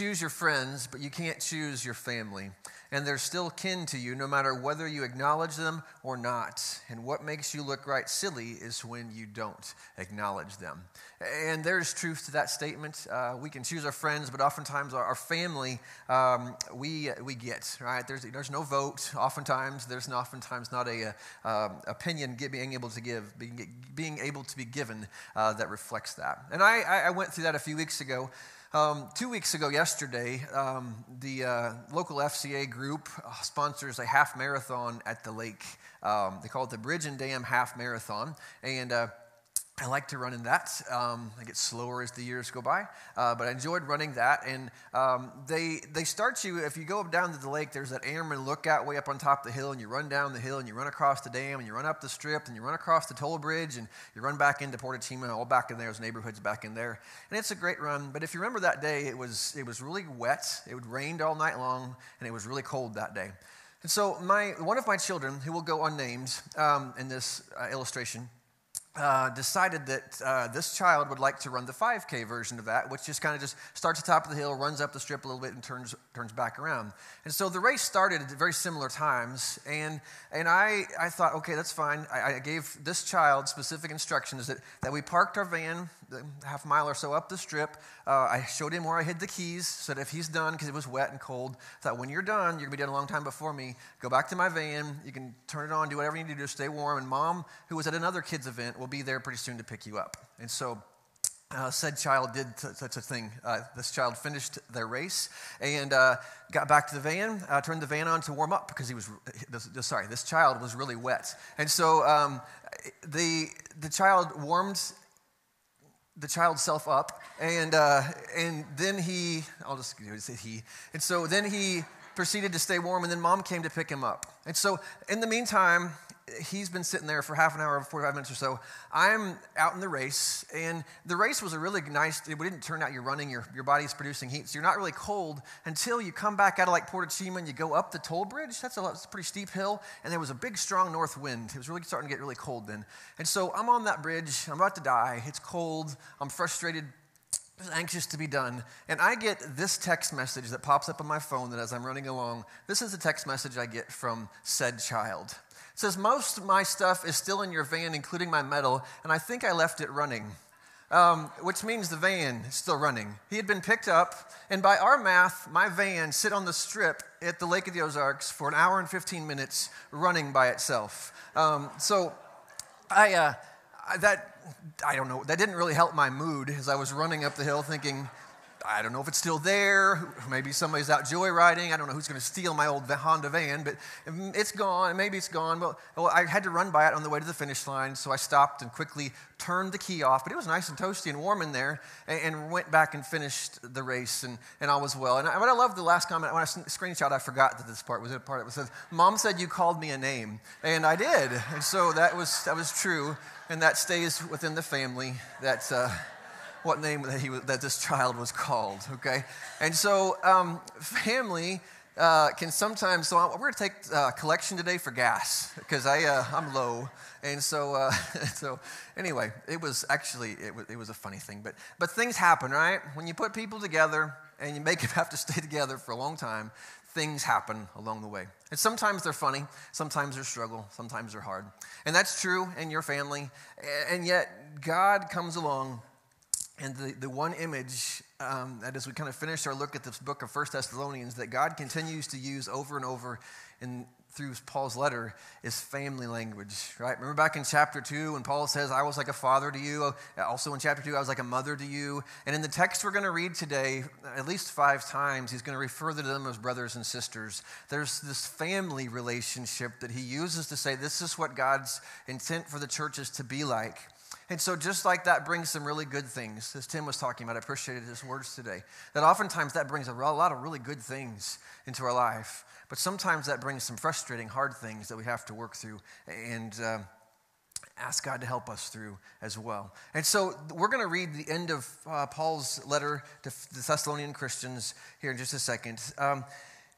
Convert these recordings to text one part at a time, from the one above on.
choose your friends, but you can't choose your family. And they're still kin to you no matter whether you acknowledge them or not. And what makes you look right silly is when you don't acknowledge them. And there's truth to that statement. Uh, we can choose our friends, but oftentimes our, our family um, we, we get, right? There's, there's no vote. Oftentimes, there's oftentimes not a, a um, opinion being able to give, being, being able to be given uh, that reflects that. And I, I went through that a few weeks ago. Um, two weeks ago, yesterday, um, the uh, local FCA group uh, sponsors a half marathon at the lake. Um, they call it the Bridge and Dam Half Marathon. And uh, I like to run in that. Um, I get slower as the years go by, uh, but I enjoyed running that. And um, they they start you if you go up down to the lake. There's that airman lookout way up on top of the hill, and you run down the hill, and you run across the dam, and you run up the strip, and you run across the toll bridge, and you run back into Port Chima, all back in there. There's neighborhoods back in there, and it's a great run. But if you remember that day, it was it was really wet. It rained all night long, and it was really cold that day. And so my one of my children, who will go unnamed um, in this uh, illustration uh, decided that uh, this child would like to run the 5K version of that, which just kind of just starts at the top of the hill, runs up the strip a little bit, and turns turns back around. And so the race started at very similar times, and and I I thought, okay, that's fine. I, I gave this child specific instructions that that we parked our van half mile or so up the strip. Uh, I showed him where I hid the keys, so that if he's done, because it was wet and cold, thought when you're done, you're gonna be done a long time before me. Go back to my van. You can turn it on, do whatever you need to do to stay warm. And mom, who was at another kid's event, will be there pretty soon to pick you up. And so uh, said child did t- such a thing. Uh, this child finished their race and uh, got back to the van, uh, turned the van on to warm up because he was, sorry, this child was really wet. And so um, the, the child warmed the child self up, and, uh, and then he, I'll just say he, and so then he proceeded to stay warm, and then mom came to pick him up. And so in the meantime, he's been sitting there for half an hour, 45 minutes or so. I'm out in the race, and the race was a really nice, it didn't turn out you're running, your, your body's producing heat, so you're not really cold until you come back out of like Port Chima and you go up the toll bridge. That's a, that's a pretty steep hill, and there was a big, strong north wind. It was really starting to get really cold then. And so I'm on that bridge, I'm about to die, it's cold, I'm frustrated, anxious to be done. And I get this text message that pops up on my phone that as I'm running along, this is a text message I get from said child says, Most of my stuff is still in your van, including my medal, and I think I left it running. Um, which means the van is still running. He had been picked up, and by our math, my van sit on the strip at the Lake of the Ozarks for an hour and 15 minutes running by itself. Um, so I, uh, that, I don't know, that didn't really help my mood as I was running up the hill thinking, I don't know if it's still there. Maybe somebody's out joyriding. I don't know who's going to steal my old Honda van, but it's gone. Maybe it's gone. Well, well, I had to run by it on the way to the finish line, so I stopped and quickly turned the key off. But it was nice and toasty and warm in there, and, and went back and finished the race, and, and all was well. And I, what I love the last comment, when I screenshot, I forgot that this part was a part. It says, "Mom said you called me a name," and I did, and so that was that was true, and that stays within the family. That's. Uh, what name that, he, that this child was called, okay? And so, um, family uh, can sometimes, so we're going to take uh, collection today for gas because I, uh, I'm low. And so, uh, so anyway, it was actually, it was, it was a funny thing. But, but things happen, right? When you put people together and you make them have to stay together for a long time, things happen along the way. And sometimes they're funny, sometimes they're struggle, sometimes they're hard. And that's true in your family. And yet, God comes along and the, the one image um, that as we kind of finish our look at this book of First Thessalonians that God continues to use over and over in through Paul's letter is family language, right? Remember back in chapter 2 when Paul says, I was like a father to you. Also in chapter 2, I was like a mother to you. And in the text we're going to read today, at least five times, he's going to refer to them as brothers and sisters. There's this family relationship that he uses to say, this is what God's intent for the churches to be like. And so, just like that brings some really good things, as Tim was talking about, I appreciated his words today. That oftentimes that brings a lot of really good things into our life, but sometimes that brings some frustrating, hard things that we have to work through and uh, ask God to help us through as well. And so, we're going to read the end of uh, Paul's letter to the Thessalonian Christians here in just a second. Um,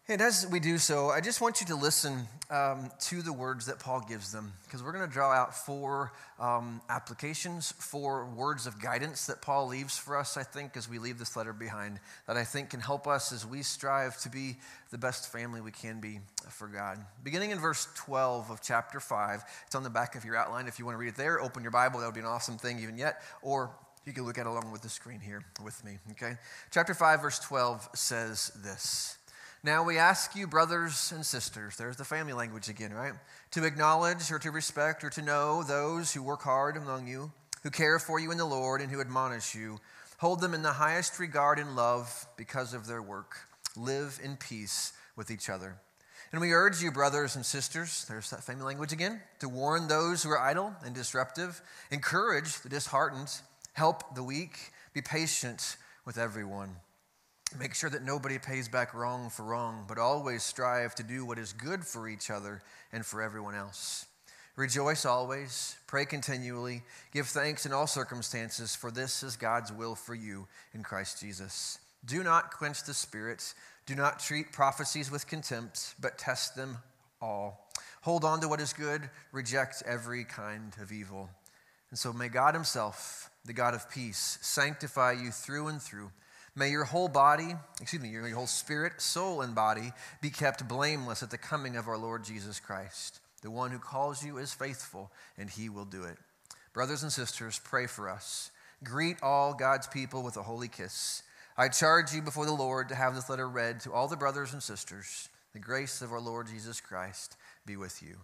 And as we do so, I just want you to listen um, to the words that Paul gives them, because we're going to draw out four um, applications, four words of guidance that Paul leaves for us, I think, as we leave this letter behind, that I think can help us as we strive to be the best family we can be for God. Beginning in verse 12 of chapter 5, it's on the back of your outline. If you want to read it there, open your Bible, that would be an awesome thing, even yet, or you can look at it along with the screen here with me, okay? Chapter 5, verse 12 says this. Now we ask you, brothers and sisters, there's the family language again, right? To acknowledge or to respect or to know those who work hard among you, who care for you in the Lord and who admonish you. Hold them in the highest regard and love because of their work. Live in peace with each other. And we urge you, brothers and sisters, there's that family language again, to warn those who are idle and disruptive, encourage the disheartened, help the weak, be patient with everyone. Make sure that nobody pays back wrong for wrong, but always strive to do what is good for each other and for everyone else. Rejoice always, pray continually, give thanks in all circumstances, for this is God's will for you in Christ Jesus. Do not quench the Spirit, do not treat prophecies with contempt, but test them all. Hold on to what is good, reject every kind of evil. And so may God Himself, the God of peace, sanctify you through and through May your whole body, excuse me, your whole spirit, soul, and body be kept blameless at the coming of our Lord Jesus Christ. The one who calls you is faithful, and he will do it. Brothers and sisters, pray for us. Greet all God's people with a holy kiss. I charge you before the Lord to have this letter read to all the brothers and sisters. The grace of our Lord Jesus Christ be with you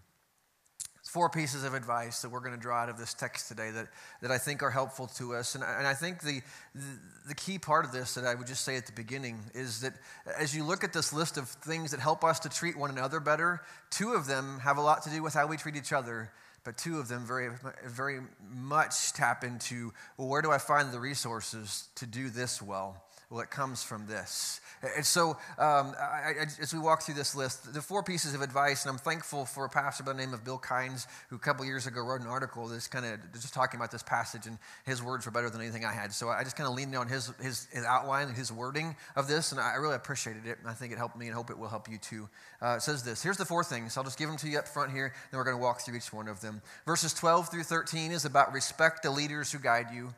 four pieces of advice that we're going to draw out of this text today that, that I think are helpful to us. And, and I think the, the, key part of this that I would just say at the beginning is that as you look at this list of things that help us to treat one another better, two of them have a lot to do with how we treat each other. But two of them very, very much tap into well, where do I find the resources to do this well? Well, it comes from this. And so, um, I, I, as we walk through this list, the four pieces of advice, and I'm thankful for a pastor by the name of Bill Kynes, who a couple years ago wrote an article that's kind of just talking about this passage, and his words were better than anything I had. So I just kind of leaned on his, his, his, outline and his wording of this, and I really appreciated it. I think it helped me, and hope it will help you too. Uh, it says this Here's the four things. I'll just give them to you up front here, then we're going to walk through each one of them. Verses 12 through 13 is about respect the leaders who guide you.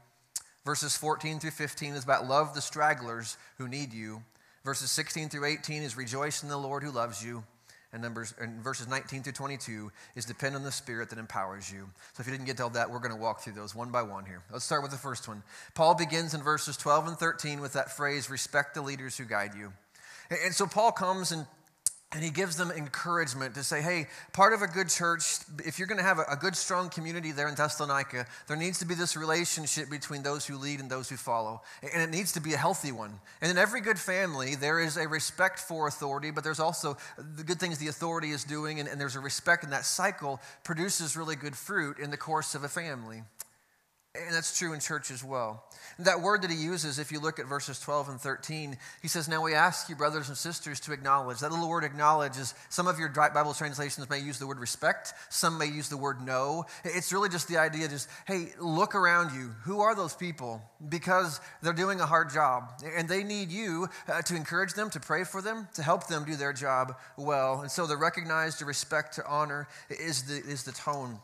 Verses 14 through 15 is about love the stragglers who need you. Verses 16 through 18 is rejoice in the Lord who loves you. And, numbers, and verses 19 through 22 is depend on the Spirit that empowers you. So if you didn't get to all that, we're going to walk through those one by one here. Let's start with the first one. Paul begins in verses 12 and 13 with that phrase, respect the leaders who guide you. And so Paul comes and and he gives them encouragement to say, hey, part of a good church, if you're going to have a, good, strong community there in Thessalonica, there needs to be this relationship between those who lead and those who follow. And it needs to be a healthy one. And in every good family, there is a respect for authority, but there's also the good things the authority is doing, and, and there's a respect, and that cycle produces really good fruit in the course of a family. And that's true in church as well. That word that he uses, if you look at verses 12 and 13, he says, Now we ask you, brothers and sisters, to acknowledge. That little word acknowledge is, some of your Bible translations may use the word respect, some may use the word know. It's really just the idea just, hey, look around you. Who are those people? Because they're doing a hard job, and they need you uh, to encourage them, to pray for them, to help them do their job well. And so the recognize, to respect, to honor is the, is the tone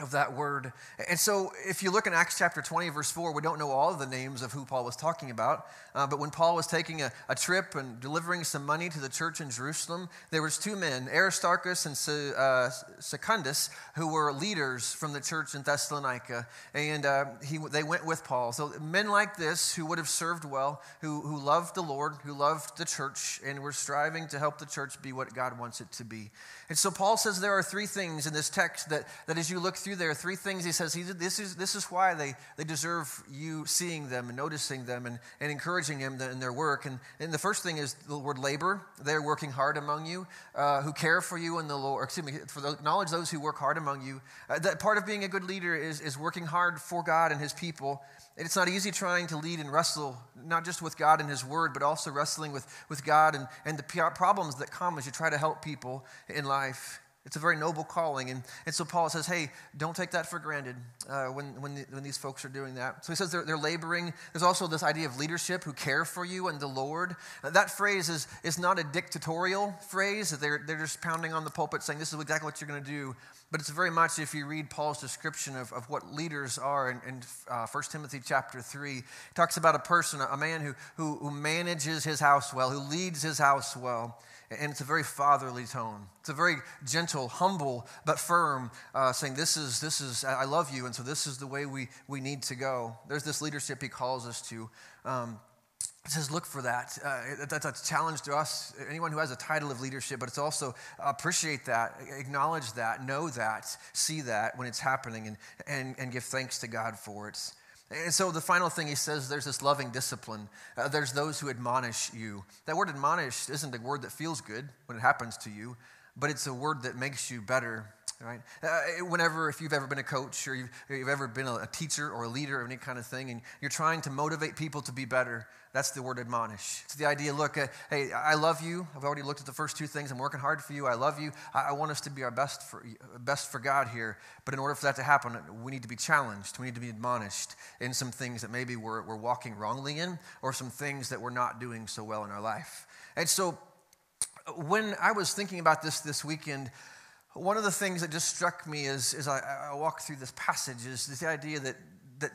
of that word. And so, if you look in Acts chapter 20, verse 4, we don't know all of the names of who Paul was talking about. Uh, but when Paul was taking a, a, trip and delivering some money to the church in Jerusalem, there was two men, Aristarchus and Se, uh, Secundus, who were leaders from the church in Thessalonica. And uh, he, they went with Paul. So, men like this who would have served well, who, who loved the Lord, who loved the church, and were striving to help the church be what God wants it to be. And so, Paul says there are three things in this text that, that as you look through there, three things he says, he, this, is, this is why they, they deserve you seeing them and noticing them and, and encouraging them in their work. And, and the first thing is the word labor. They're working hard among you, uh, who care for you in the Lord, excuse me, for the, acknowledge those who work hard among you. Uh, that part of being a good leader is, is working hard for God and his people. It's not easy trying to lead and wrestle, not just with God and His Word, but also wrestling with, with God and, and the problems that come as you try to help people in life. It's a very noble calling. And, and so Paul says, hey, don't take that for granted uh, when, when, the, when these folks are doing that. So he says they're, they're laboring. There's also this idea of leadership who care for you and the Lord. Uh, that phrase is, is not a dictatorial phrase. They're, they're just pounding on the pulpit saying, this is exactly what you're going to do. But it's very much, if you read Paul's description of, of what leaders are in, in uh, 1 Timothy chapter 3, he talks about a person, a man who, who, who manages his house well, who leads his house well. And it's a very fatherly tone. It's a very gentle, humble, but firm, uh, saying, this is, this is, I love you, and so this is the way we, we need to go. There's this leadership he calls us to. Um, says, look for that. Uh, that's a challenge to us, anyone who has a title of leadership, but it's also appreciate that, acknowledge that, know that, see that when it's happening, and, and, and give thanks to God for it. And so the final thing he says, there's this loving discipline. Uh, there's those who admonish you. That word admonish isn't a word that feels good when it happens to you, but it's a word that makes you better right? Uh, whenever, if you've ever been a coach or you've, you've ever been a, a, teacher or a leader or any kind of thing, and you're trying to motivate people to be better, that's the word admonish. It's the idea look, uh, hey, I love you. I've already looked at the first two things. I'm working hard for you. I love you. I, I, want us to be our best for, best for God here. But in order for that to happen, we need to be challenged. We need to be admonished in some things that maybe we're, we're walking wrongly in or some things that we're not doing so well in our life. And so, when I was thinking about this this weekend, one of the things that just struck me as, as I, I walk through this passage is the idea that, that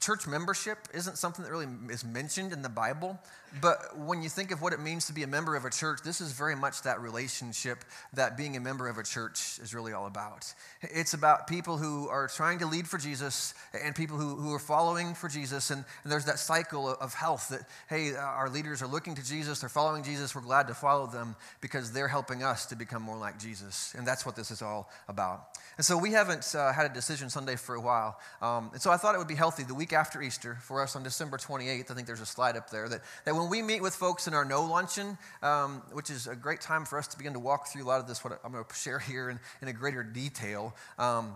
church membership isn't something that really is mentioned in the Bible. But when you think of what it means to be a member of a church, this is very much that relationship that being a member of a church is really all about. It's about people who are trying to lead for Jesus and people who, who are following for Jesus. And, and there's that cycle of health that, hey, our leaders are looking to Jesus, they're following Jesus, we're glad to follow them because they're helping us to become more like Jesus. And that's what this is all about. And so we haven't uh, had a decision Sunday for a while. Um, and so I thought it would be healthy the week after Easter for us on December 28th. I think there's a slide up there that, that when we meet with folks in our No Luncheon, um, which is a great time for us to begin to walk through a lot of this, what I'm going to share here in, in a greater detail. Um,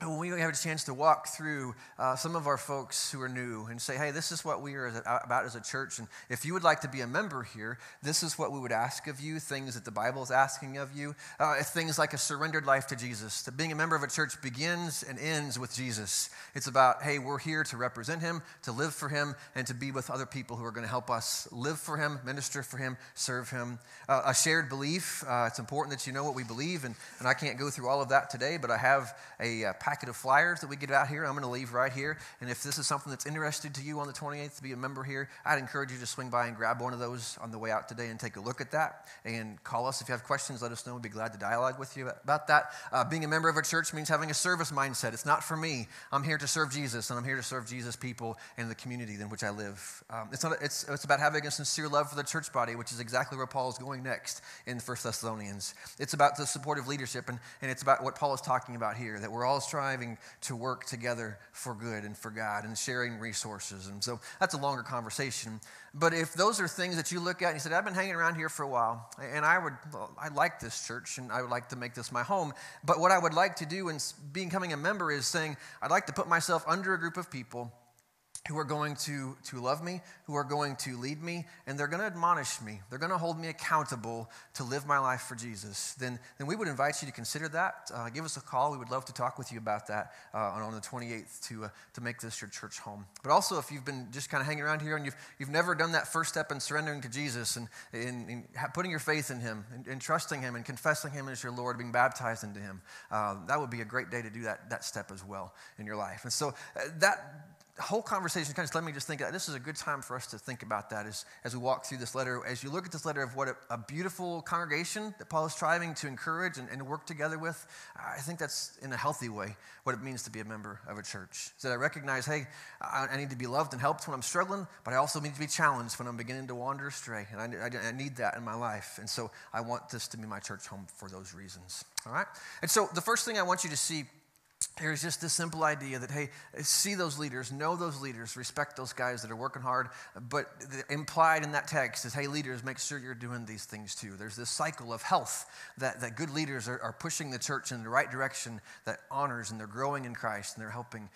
when we have a chance to walk through uh, some of our folks who are new and say, hey, this is what we are about as a church. And if you would like to be a member here, this is what we would ask of you, things that the Bible is asking of you. Uh, things like a surrendered life to Jesus. To being a member of a church begins and ends with Jesus. It's about, hey, we're here to represent him, to live for him, and to be with other people who are going to help us live for him, minister for him, serve him. Uh, a shared belief. Uh, it's important that you know what we believe. And, and I can't go through all of that today, but I have a uh, packet of flyers that we get out here. I'm going to leave right here. And if this is something that's interested to you on the 28th to be a member here, I'd encourage you to swing by and grab one of those on the way out today and take a look at that. And call us if you have questions. Let us know. We'd be glad to dialogue with you about that. Uh, being a member of a church means having a service mindset. It's not for me. I'm here to serve Jesus, and I'm here to serve Jesus people and the community in which I live. Um, it's, not, it's, it's about having a sincere love for the church body, which is exactly where Paul is going next in 1 Thessalonians. It's about the supportive leadership, and, and it's about what Paul is talking about here, that we're all to work together for good and for God and sharing resources. And so that's a longer conversation. But if those are things that you look at and you said, I've been hanging around here for a while, and I would, I like this church and I would like to make this my home. But what I would like to do in becoming a member is saying, I'd like to put myself under a group of people who are going to, to love me, who are going to lead me, and they're going to admonish me. They're going to hold me accountable to live my life for Jesus. Then, then we would invite you to consider that. Uh, give us a call. We would love to talk with you about that uh, on the 28th to, uh, to make this your church home. But also, if you've been just kind of hanging around here and you've, you've never done that first step in surrendering to Jesus and, and putting your faith in Him and, and, trusting Him and confessing Him as your Lord, being baptized into Him, uh, that would be a great day to do that, that step as well in your life. And so uh, that whole conversation kind of let me just think uh, this is a good time for us to think about that as, as we walk through this letter. As you look at this letter of what a, a beautiful congregation that Paul is striving to encourage and, and, work together with, I think that's in a healthy way what it means to be a member of a church. So that I recognize, hey, I, I, need to be loved and helped when I'm struggling, but I also need to be challenged when I'm beginning to wander astray. And I, I, I need that in my life. And so I want this to be my church home for those reasons. All right? And so the first thing I want you to see there's just this simple idea that, hey, see those leaders, know those leaders, respect those guys that are working hard. But implied in that text is, hey, leaders, make sure you're doing these things too. There's this cycle of health that, that good leaders are, are pushing the church in the right direction that honors and they're growing in Christ and they're helping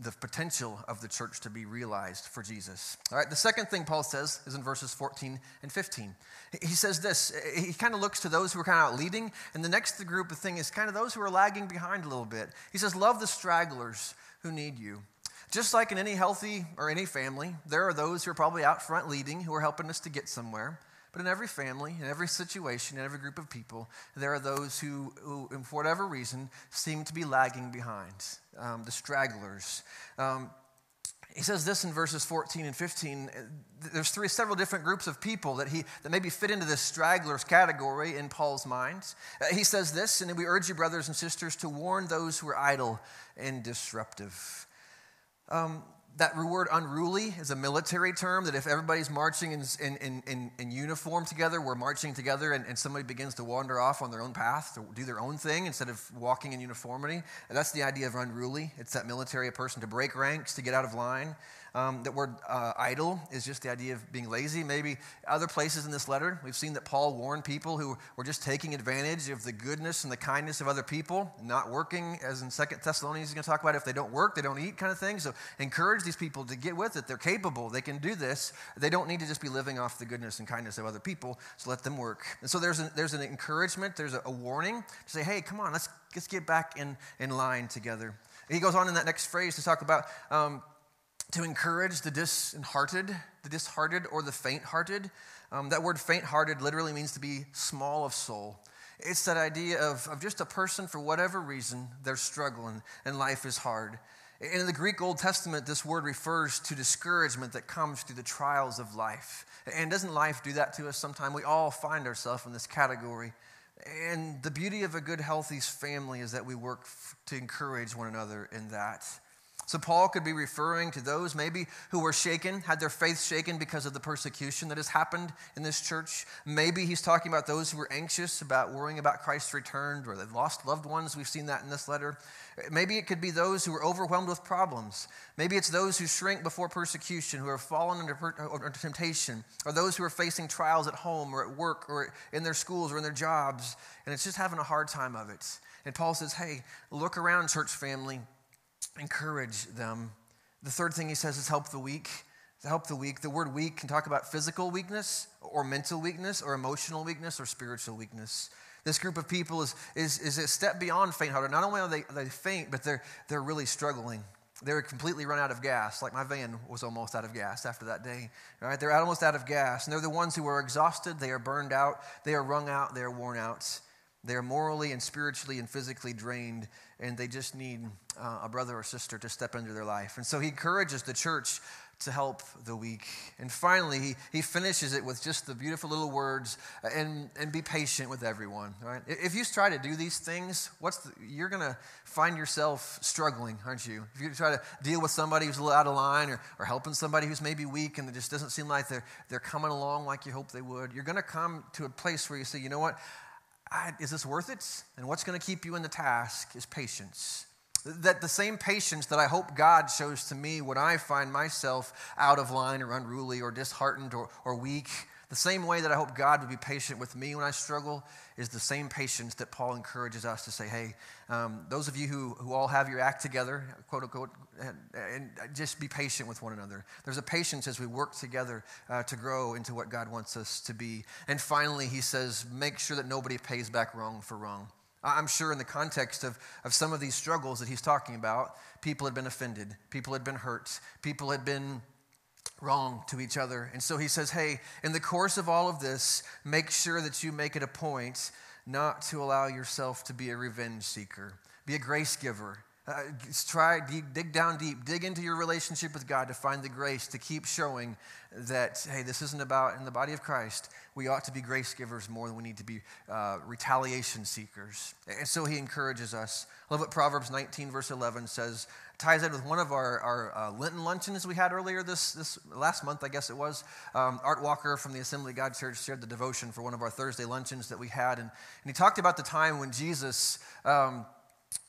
the potential of the church to be realized for Jesus. All right, the second thing Paul says is in verses 14 and 15. He says this he kind of looks to those who are kind of leading, and the next group of thing is kind of those who are lagging behind a little bit. He says, Love the stragglers who need you. Just like in any healthy or any family, there are those who are probably out front leading who are helping us to get somewhere. But in every family, in every situation, in every group of people, there are those who, who for whatever reason, seem to be lagging behind, um, the stragglers. Um, he says this in verses 14 and 15 there's three several different groups of people that he that maybe fit into this stragglers category in paul's mind uh, he says this and we urge you brothers and sisters to warn those who are idle and disruptive um, that word unruly is a military term that if everybody's marching in, in, in, in uniform together, we're marching together, and, and, somebody begins to wander off on their own path to do their own thing instead of walking in uniformity. And that's the idea of unruly. It's that military person to break ranks, to get out of line. Um, that word uh, idle is just the idea of being lazy. Maybe other places in this letter, we've seen that Paul warned people who were just taking advantage of the goodness and the kindness of other people, not working, as in Second Thessalonians, he's going to talk about if they don't work, they don't eat kind of thing. So encourage these people to get with it. They're capable, they can do this. They don't need to just be living off the goodness and kindness of other people, so let them work. And so there's, there's an encouragement, there's a, a warning to say, hey, come on, let's, let's get back in, in line together. He goes on in that next phrase to talk about um, to encourage the disheartened, the disheartened or the faint hearted. Um, that word faint hearted literally means to be small of soul. It's that idea of, of just a person, for whatever reason, they're struggling and life is hard. In the Greek Old Testament, this word refers to discouragement that comes through the trials of life. And doesn't life do that to us sometimes? We all find ourselves in this category. And the beauty of a good, healthy family is that we work to encourage one another in that. So, Paul could be referring to those maybe who were shaken, had their faith shaken because of the persecution that has happened in this church. Maybe he's talking about those who were anxious about worrying about Christ's return or they've lost loved ones. We've seen that in this letter. Maybe it could be those who are overwhelmed with problems. Maybe it's those who shrink before persecution, who have fallen under, uh, under temptation, or those who are facing trials at home or at work or in their schools or in their jobs, and it's just having a hard time of it. And Paul says, hey, look around, church family encourage them. The third thing he says is help the weak. To help the weak. The word weak can talk about physical weakness or mental weakness or emotional weakness or spiritual weakness. This group of people is, is, is a step beyond faint hearted. Not only are they, they faint, but they're, they're really struggling. They're completely run out of gas, like my van was almost out of gas after that day. Right? they're almost out of gas, and they're the ones who are exhausted, they are burned out, they are wrung out, they are worn out. They are morally and spiritually and physically drained, and they just need uh, a brother or sister to step into their life. And so he encourages the church to help the weak. And finally, he, he finishes it with just the beautiful little words uh, and, and be patient with everyone. Right? If you try to do these things, what's the, you're going to find yourself struggling, aren't you? If you try to deal with somebody who's a little out of line or, or helping somebody who's maybe weak and it just doesn't seem like they're, they're coming along like you hope they would, you're going to come to a place where you say, you know what? Is this worth it? And what's going to keep you in the task is patience. That the same patience that I hope God shows to me when I find myself out of line or unruly or disheartened or, or weak, the same way that I hope God would be patient with me when I struggle is the same patience that Paul encourages us to say, hey, um, those of you who, who all have your act together, quote unquote, and, and just be patient with one another. There's a patience as we work together uh, to grow into what God wants us to be. And finally, he says, make sure that nobody pays back wrong for wrong. I'm sure in the context of, of some of these struggles that he's talking about, people had been offended, people had been hurt, people had been wrong to each other. And so he says, hey, in the course of all of this, make sure that you make it a point not to allow yourself to be a revenge seeker, be a grace giver. Uh, try dig down deep dig into your relationship with god to find the grace to keep showing that hey this isn't about in the body of christ we ought to be grace givers more than we need to be uh, retaliation seekers and so he encourages us i love what proverbs 19 verse 11 says ties in with one of our, our uh, Lenten luncheons we had earlier this, this last month, I guess it was. Um, Art Walker from the Assembly of God Church shared the devotion for one of our Thursday luncheons that we had. And, and he talked about the time when Jesus um,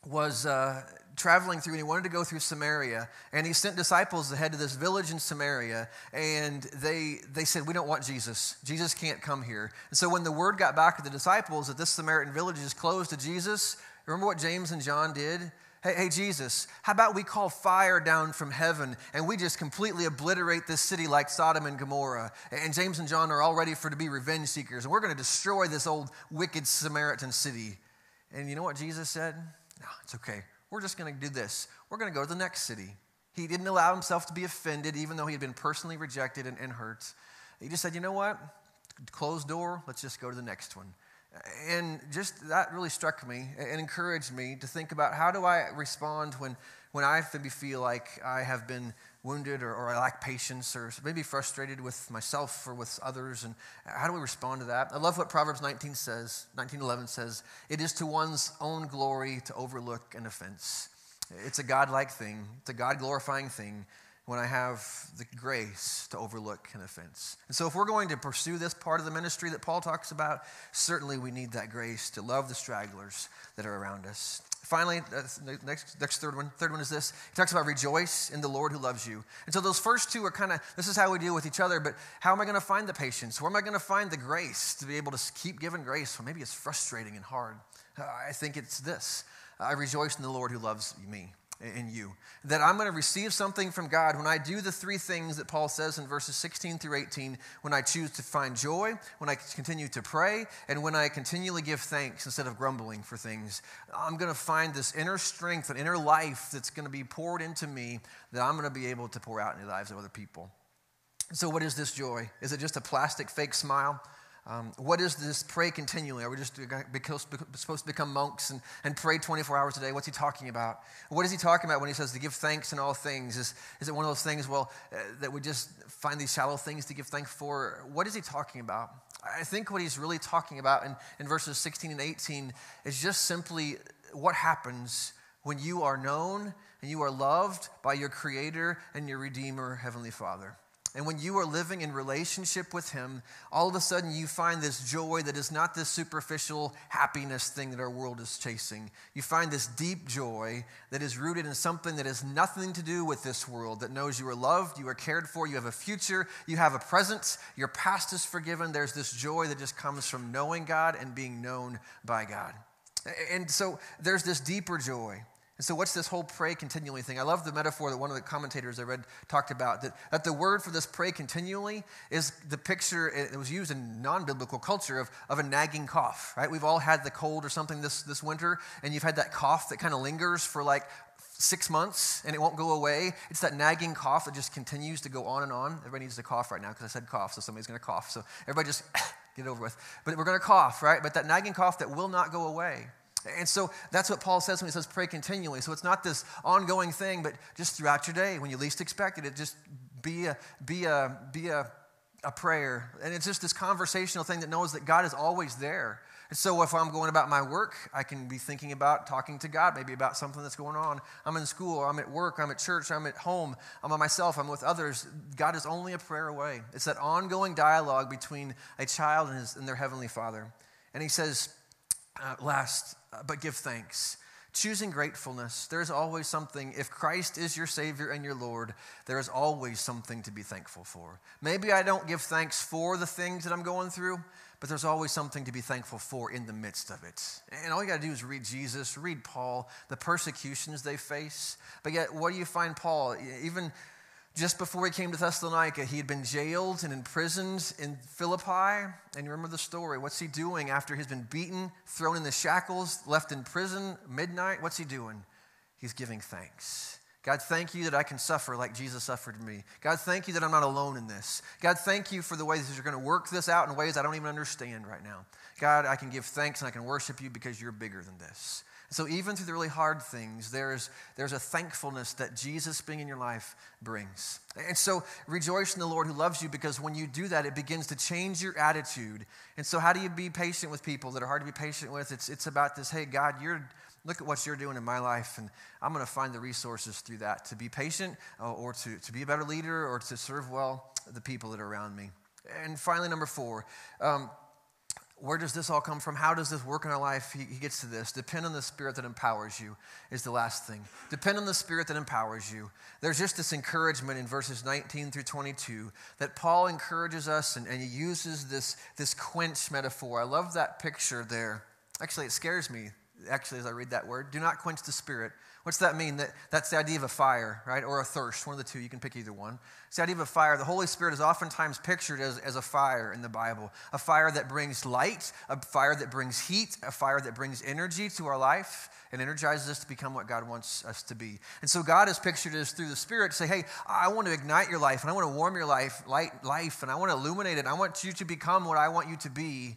was uh, traveling through and he wanted to go through Samaria. And he sent disciples ahead to this village in Samaria. And they, they said, We don't want Jesus. Jesus can't come here. And so when the word got back to the disciples that this Samaritan village is closed to Jesus, remember what James and John did? Hey, hey, Jesus, how about we call fire down from heaven and we just completely obliterate this city like Sodom and Gomorrah? And James and John are all ready for to be revenge seekers, and we're going to destroy this old wicked Samaritan city. And you know what Jesus said? No, it's okay. We're just going to do this. We're going to go to the next city. He didn't allow himself to be offended, even though he had been personally rejected and, and hurt. He just said, you know what? Closed door, let's just go to the next one. And just that really struck me and encouraged me to think about how do I respond when, when I maybe feel like I have been wounded or, or I lack patience or maybe frustrated with myself or with others. And how do we respond to that? I love what Proverbs 19 says, 1911 says, it is to one's own glory to overlook an offense. It's a God-like thing. It's a God-glorifying thing when I have the grace to overlook an offense. And so, if we're going to pursue this part of the ministry that Paul talks about, certainly we need that grace to love the stragglers that are around us. Finally, next, next third one. Third one is this. He talks about rejoice in the Lord who loves you. And so those first two are kind of this is how we deal with each other. But how am I going to find the patience? Where am I going to find the grace to be able to keep giving grace? Well, maybe it's frustrating and hard. I think it's this. I rejoice in the Lord who loves me in you. That I'm going to receive something from God when I do the three things that Paul says in verses 16 through 18 when I choose to find joy, when I continue to pray, and when I continually give thanks instead of grumbling for things. I'm going to find this inner strength, an inner life that's going to be poured into me that I'm going to be able to pour out in the lives of other people. So, what is this joy? Is it just a plastic fake smile? Um, what is this pray continually? Are we just supposed to become monks and, and pray 24 hours a day? What's he talking about? What is he talking about when he says to give thanks in all things? Is, is it one of those things, well, uh, that we just find these shallow things to give thanks for? What is he talking about? I think what he's really talking about in, in verses 16 and 18 is just simply what happens when you are known and you are loved by your Creator and your Redeemer, Heavenly Father. And when you are living in relationship with Him, all of a sudden you find this joy that is not this superficial happiness thing that our world is chasing. You find this deep joy that is rooted in something that has nothing to do with this world, that knows you are loved, you are cared for, you have a future, you have a presence, your past is forgiven. There's this joy that just comes from knowing God and being known by God. And so there's this deeper joy. And so, what's this whole pray continually thing? I love the metaphor that one of the commentators I read talked about that, that the word for this pray continually is the picture, it was used in non biblical culture of, of a nagging cough, right? We've all had the cold or something this, this winter, and you've had that cough that kind of lingers for like six months and it won't go away. It's that nagging cough that just continues to go on and on. Everybody needs to cough right now because I said cough, so somebody's going to cough. So, everybody just get it over with. But we're going to cough, right? But that nagging cough that will not go away. And so that's what Paul says when he says pray continually. So it's not this ongoing thing, but just throughout your day, when you least expect it, it just be a be a be a, a prayer. And it's just this conversational thing that knows that God is always there. And so if I'm going about my work, I can be thinking about talking to God, maybe about something that's going on. I'm in school, I'm at work, I'm at church, I'm at home, I'm by myself, I'm with others. God is only a prayer away. It's that ongoing dialogue between a child and, his, and their heavenly Father. And he says, uh, last, uh, but give thanks. Choosing gratefulness, there's always something. If Christ is your Savior and your Lord, there is always something to be thankful for. Maybe I don't give thanks for the things that I'm going through, but there's always something to be thankful for in the midst of it. And all you got to do is read Jesus, read Paul, the persecutions they face. But yet, what do you find Paul? Even just before he came to Thessalonica, he had been jailed and imprisoned in Philippi. And you remember the story. What's he doing after he's been beaten, thrown in the shackles, left in prison, midnight? What's he doing? He's giving thanks. God, thank you that I can suffer like Jesus suffered me. God, thank you that I'm not alone in this. God, thank you for the ways that you're going to work this out in ways I don't even understand right now. God, I can give thanks and I can worship you because you're bigger than this. So even through the really hard things, there's, there's a thankfulness that Jesus being in your life brings. And so rejoice in the Lord who loves you because when you do that, it begins to change your attitude. And so how do you be patient with people that are hard to be patient with? It's, it's about this, hey, God, you're look at what you're doing in my life, and I'm going to find the resources through that to be patient uh, or to, to be a better leader or to serve well the people that are around me. And finally, number four, um, where does this all come from? How does this work in our life? He, he, gets to this. Depend on the Spirit that empowers you, is the last thing. Depend on the Spirit that empowers you. There's just this encouragement in verses 19 through 22 that Paul encourages us and, and he uses this, this quench metaphor. I love that picture there. Actually, it scares me, actually, as I read that word. Do not quench the Spirit. What's that mean? That, that's the idea of a fire, right? Or a thirst, one of the two. You can pick either one. It's the idea of a fire. The Holy Spirit is oftentimes pictured as, as a fire in the Bible a fire that brings light, a fire that brings heat, a fire that brings energy to our life and energizes us to become what God wants us to be. And so God has pictured us through the Spirit to say, hey, I want to ignite your life and I want to warm your life, light, life and I want to illuminate it. I want you to become what I want you to be.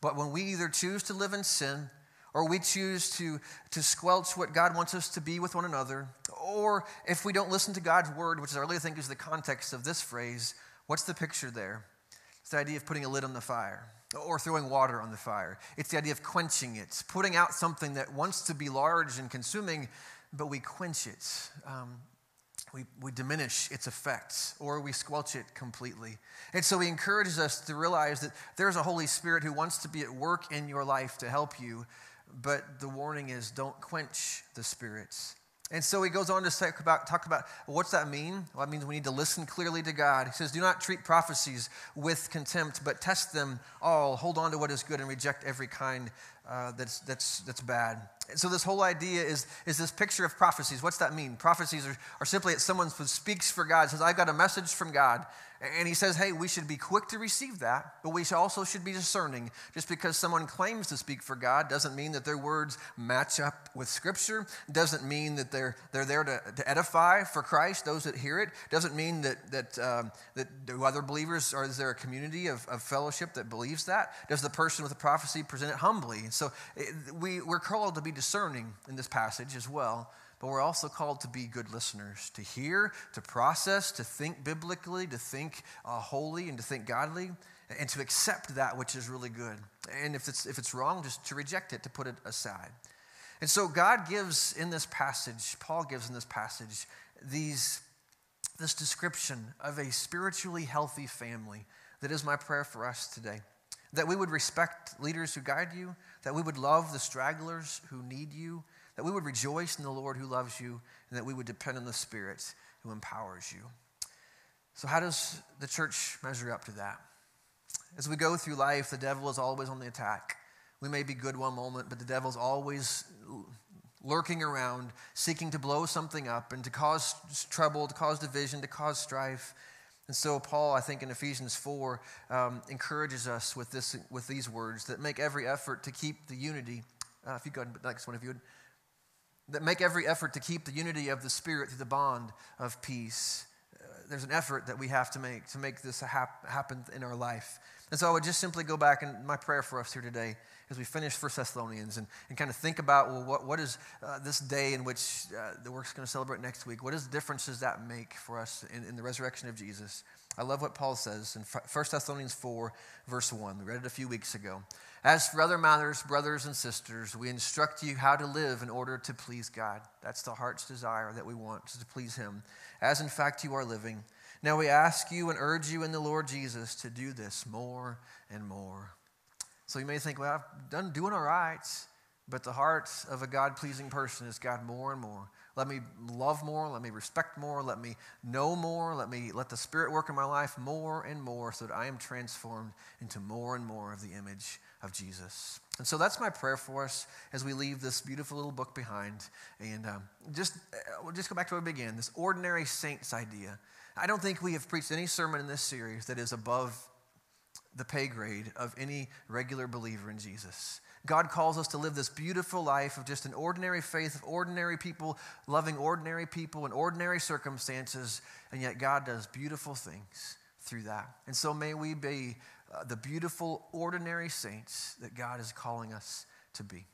But when we either choose to live in sin, or we choose to, to squelch what God wants us to be with one another, or if we don't listen to God's word, which I really think is the context of this phrase, what's the picture there? It's the idea of putting a lid on the fire or throwing water on the fire. It's the idea of quenching it, putting out something that wants to be large and consuming, but we quench it. Um, we, we diminish its effects or we squelch it completely. And so he encourages us to realize that there's a Holy Spirit who wants to be at work in your life to help you, but the warning is don't quench the spirits. And so he goes on to talk about, talk about what's that mean? Well, it means we need to listen clearly to God. He says, Do not treat prophecies with contempt, but test them all. Hold on to what is good and reject every kind uh, that's, that's, that's bad. so, this whole idea is, is this picture of prophecies. What's that mean? Prophecies are, are simply that someone who speaks for God, says, I've got a message from God. And he says, hey, we should be quick to receive that, but we also should be discerning. Just because someone claims to speak for God doesn't mean that their words match up with Scripture, doesn't mean that they're, they're there to, to edify for Christ, those that hear it, doesn't mean that, that, um, that other believers, or is there a community of, of fellowship that believes that? Does the person with the prophecy present it humbly? So we, we're called to be discerning in this passage as well but we're also called to be good listeners, to hear, to process, to think biblically, to think uh, holy, and to think godly, and to accept that which is really good. And if it's, if it's wrong, just to reject it, to put it aside. And so God gives in this passage, Paul gives in this passage, these, this description of a spiritually healthy family that is my prayer for us today. That we would respect leaders who guide you, that we would love the stragglers who need you, that we would rejoice in the Lord who loves you, and that we would depend on the Spirit who empowers you. So, how does the church measure up to that? As we go through life, the devil is always on the attack. We may be good one moment, but the devil's always lurking around, seeking to blow something up and to cause trouble, to cause division, to cause strife. And so, Paul, I think in Ephesians 4, um, encourages us with, this, with these words that make every effort to keep the unity. Uh, if you go ahead, next one, if you would that make every effort to keep the unity of the Spirit through the bond of peace. There's an effort that we have to make to make this hap- happen in our life. And so I would just simply go back and my prayer for us here today as we finish First Thessalonians and, and kind of think about, well, what, what is uh, this day in which uh, the work's going to celebrate next week? What is the difference does that make for us in, in the resurrection of Jesus? I love what Paul says in 1 Thessalonians 4, verse 1. We read it a few weeks ago. As for other matters, brothers and sisters, we instruct you how to live in order to please God. That's the heart's desire that we want, to please Him, as in fact you are living. Now we ask you and urge you in the Lord Jesus to do this more and more. So you may think, well, I've done doing all right, but the heart of a God pleasing person is God more and more. Let me love more. Let me respect more. Let me know more. Let me let the Spirit work in my life more and more so that I am transformed into more and more of the image of Jesus. And so that's my prayer for us as we leave this beautiful little book behind. And um, just, uh, we'll just go back to where we began this ordinary saints idea. I don't think we have preached any sermon in this series that is above the pay grade of any regular believer in Jesus. God calls us to live this beautiful life of just an ordinary faith of ordinary people, loving ordinary people in ordinary circumstances, and yet God does beautiful things through that. And so may we be uh, the beautiful, ordinary saints that God is calling us to be.